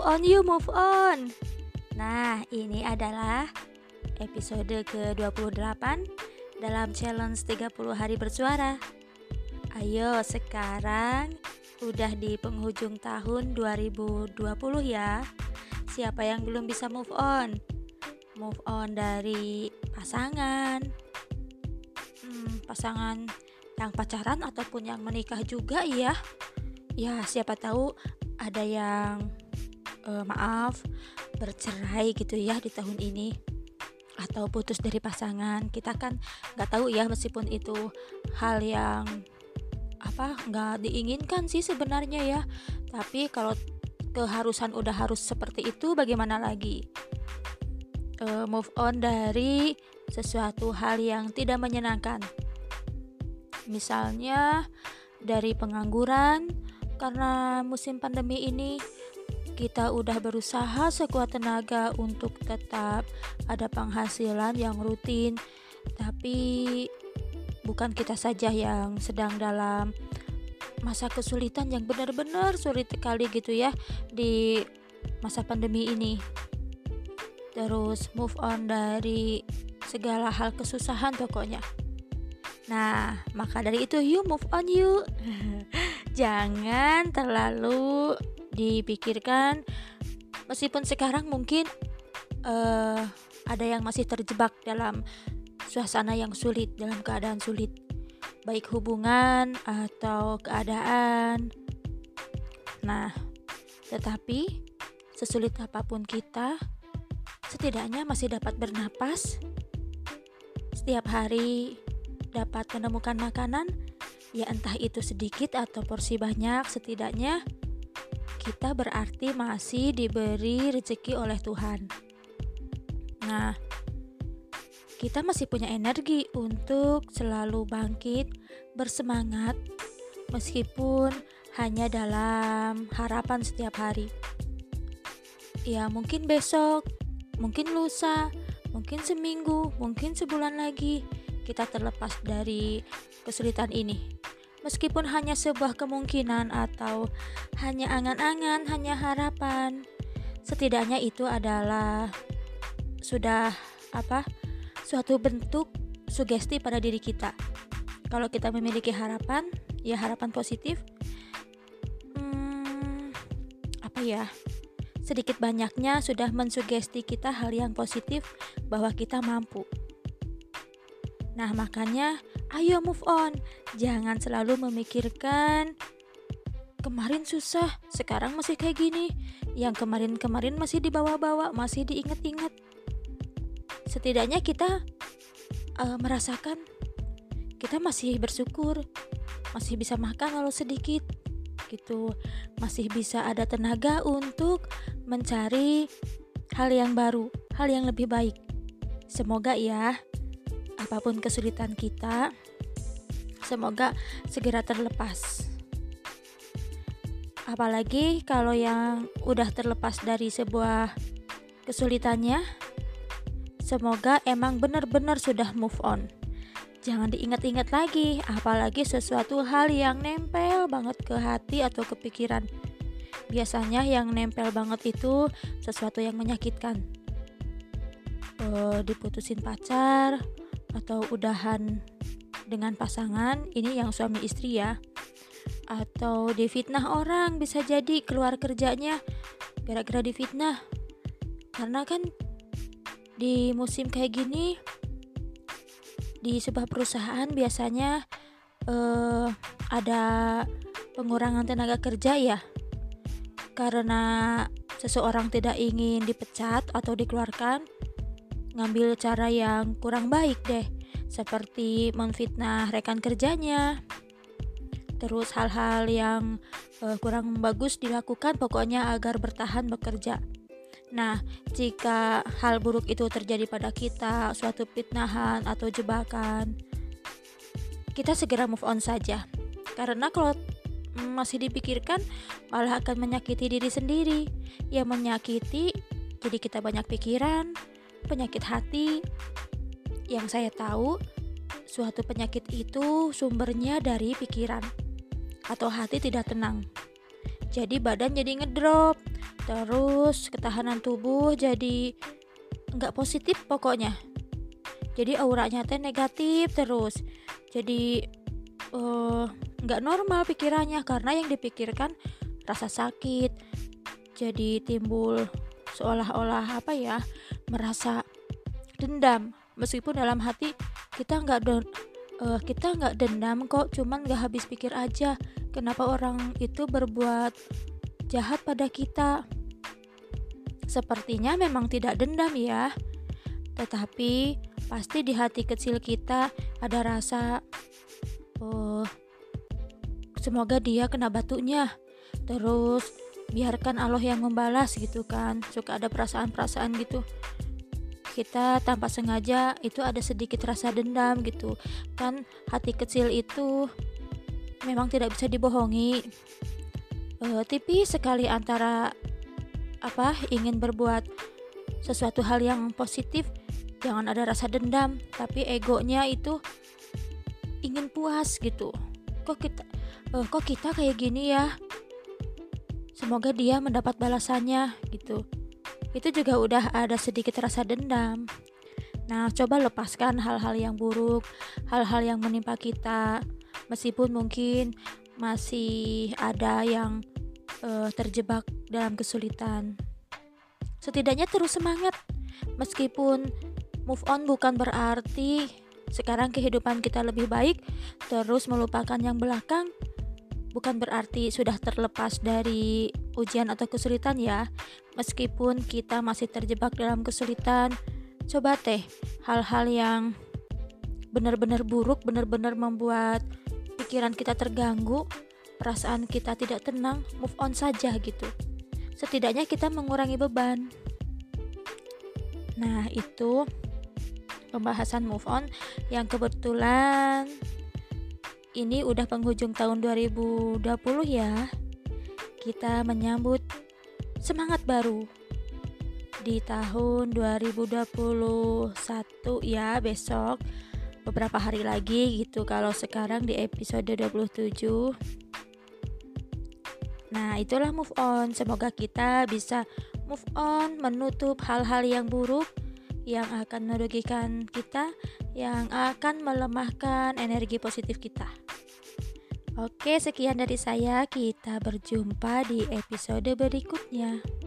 move on you move on. Nah, ini adalah episode ke-28 dalam challenge 30 hari bersuara. Ayo sekarang udah di penghujung tahun 2020 ya. Siapa yang belum bisa move on? Move on dari pasangan. Hmm, pasangan yang pacaran ataupun yang menikah juga ya. Ya, siapa tahu ada yang uh, maaf bercerai gitu ya di tahun ini. Atau putus dari pasangan. Kita kan nggak tahu ya meskipun itu hal yang apa nggak diinginkan sih sebenarnya ya. Tapi kalau keharusan udah harus seperti itu bagaimana lagi? Uh, move on dari sesuatu hal yang tidak menyenangkan. Misalnya dari pengangguran karena musim pandemi ini kita udah berusaha sekuat tenaga untuk tetap ada penghasilan yang rutin. Tapi bukan kita saja yang sedang dalam masa kesulitan yang benar-benar sulit sekali gitu ya di masa pandemi ini. Terus move on dari segala hal kesusahan pokoknya. Nah maka dari itu you move on you jangan terlalu dipikirkan meskipun sekarang mungkin uh, ada yang masih terjebak dalam suasana yang sulit dalam keadaan sulit. Baik hubungan atau keadaan. Nah tetapi sesulit apa pun kita setidaknya masih dapat bernapas. Setiap hari dapat menemukan makanan ya entah itu sedikit atau porsi banyak setidaknya kita berarti masih diberi rezeki oleh Tuhan. Nah, kita masih punya energi untuk selalu bangkit, bersemangat, meskipun hanya dalam harapan setiap hari. Ya, mungkin besok, mungkin lusa, mungkin seminggu, mungkin sebulan lagi kita terlepas dari kesulitan ini meskipun hanya sebuah kemungkinan atau hanya angan-angan, hanya harapan. Setidaknya itu adalah sudah apa? suatu bentuk sugesti pada diri kita. Kalau kita memiliki harapan, ya harapan positif. Hmm, apa ya? Sedikit banyaknya sudah mensugesti kita hal yang positif bahwa kita mampu. Nah, makanya ayo move on. Jangan selalu memikirkan kemarin susah, sekarang masih kayak gini. Yang kemarin-kemarin masih dibawa-bawa, masih diingat-ingat. Setidaknya kita uh, merasakan kita masih bersyukur, masih bisa makan walau sedikit gitu. Masih bisa ada tenaga untuk mencari hal yang baru, hal yang lebih baik. Semoga ya apa pun kesulitan kita, semoga segera terlepas. Apalagi kalau yang udah terlepas dari sebuah kesulitannya, semoga emang benar-benar sudah move on. Jangan diingat-ingat lagi, apalagi sesuatu hal yang nempel banget ke hati atau ke pikiran. Biasanya yang nempel banget itu sesuatu yang menyakitkan. Uh, diputusin pacar, atau udahan dengan pasangan ini yang suami istri ya. Atau difitnah orang bisa jadi keluar kerjanya gara-gara difitnah. Karena kan di musim kayak gini di sebuah perusahaan biasanya uh, ada pengurangan tenaga kerja ya. Karena seseorang tidak ingin dipecat atau dikeluarkan ngambil cara yang kurang baik deh, seperti memfitnah rekan kerjanya. Terus hal-hal yang uh, kurang bagus dilakukan pokoknya agar bertahan bekerja. Nah, jika hal buruk itu terjadi pada kita, suatu fitnahan atau jebakan, kita segera move on saja. Karena kalau masih dipikirkan malah akan menyakiti diri sendiri. Yang menyakiti jadi kita banyak pikiran, penyakit hati yang saya tahu suatu penyakit itu sumbernya dari pikiran atau hati tidak tenang. Jadi badan jadi ngedrop, terus ketahanan tubuh jadi nggak positif pokoknya jadi auranya teh negatif terus jadi uh, nggak normal pikirannya karena yang dipikirkan rasa sakit jadi timbul seolah-olah apa ya merasa dendam. Meskipun dalam hati kita nggak uh, kita nggak dendam kok cuman nggak habis pikir aja kenapa orang itu berbuat jahat pada kita? Sepertinya memang tidak dendam ya. Tetapi pasti di hati kecil kita ada rasa oh semoga dia kena batunya. Terus biarkan Allah yang membalas gitu kan. Suka ada perasaan-perasaan gitu kita tanpa sengaja itu ada sedikit rasa dendam gitu. Kan hati kecil itu memang tidak bisa dibohongi. Uh, tipis sekali antara apa ingin berbuat sesuatu hal yang positif jangan ada rasa dendam tapi egonya itu ingin puas gitu. Kok kita uh, kok kita kayak gini ya? Semoga dia mendapat balasannya gitu itu juga udah ada sedikit rasa dendam. Nah, coba lepaskan hal-hal yang buruk, hal-hal yang menimpa kita, meskipun mungkin masih ada yang uh, terjebak dalam kesulitan. Setidaknya terus semangat, meskipun move on bukan berarti sekarang kehidupan kita lebih baik, terus melupakan yang belakang, bukan berarti sudah terlepas dari ujian atau kesulitan ya. Meskipun kita masih terjebak dalam kesulitan, coba teh hal-hal yang benar-benar buruk, benar-benar membuat pikiran kita terganggu, perasaan kita tidak tenang, move on saja gitu. Setidaknya kita mengurangi beban. Nah, itu pembahasan move on yang kebetulan ini udah penghujung tahun 2020 ya. Kita menyambut semangat baru di tahun 2021 ya besok. Beberapa hari lagi gitu kalau sekarang di episode 27 Nah itulah move on. Semoga kita bisa move on Menutup hal-hal yang buruk Yang akan merugikan kita Yang akan melemahkan energi positif kita Oke, sekian dari saya. Kita berjumpa di episode berikutnya.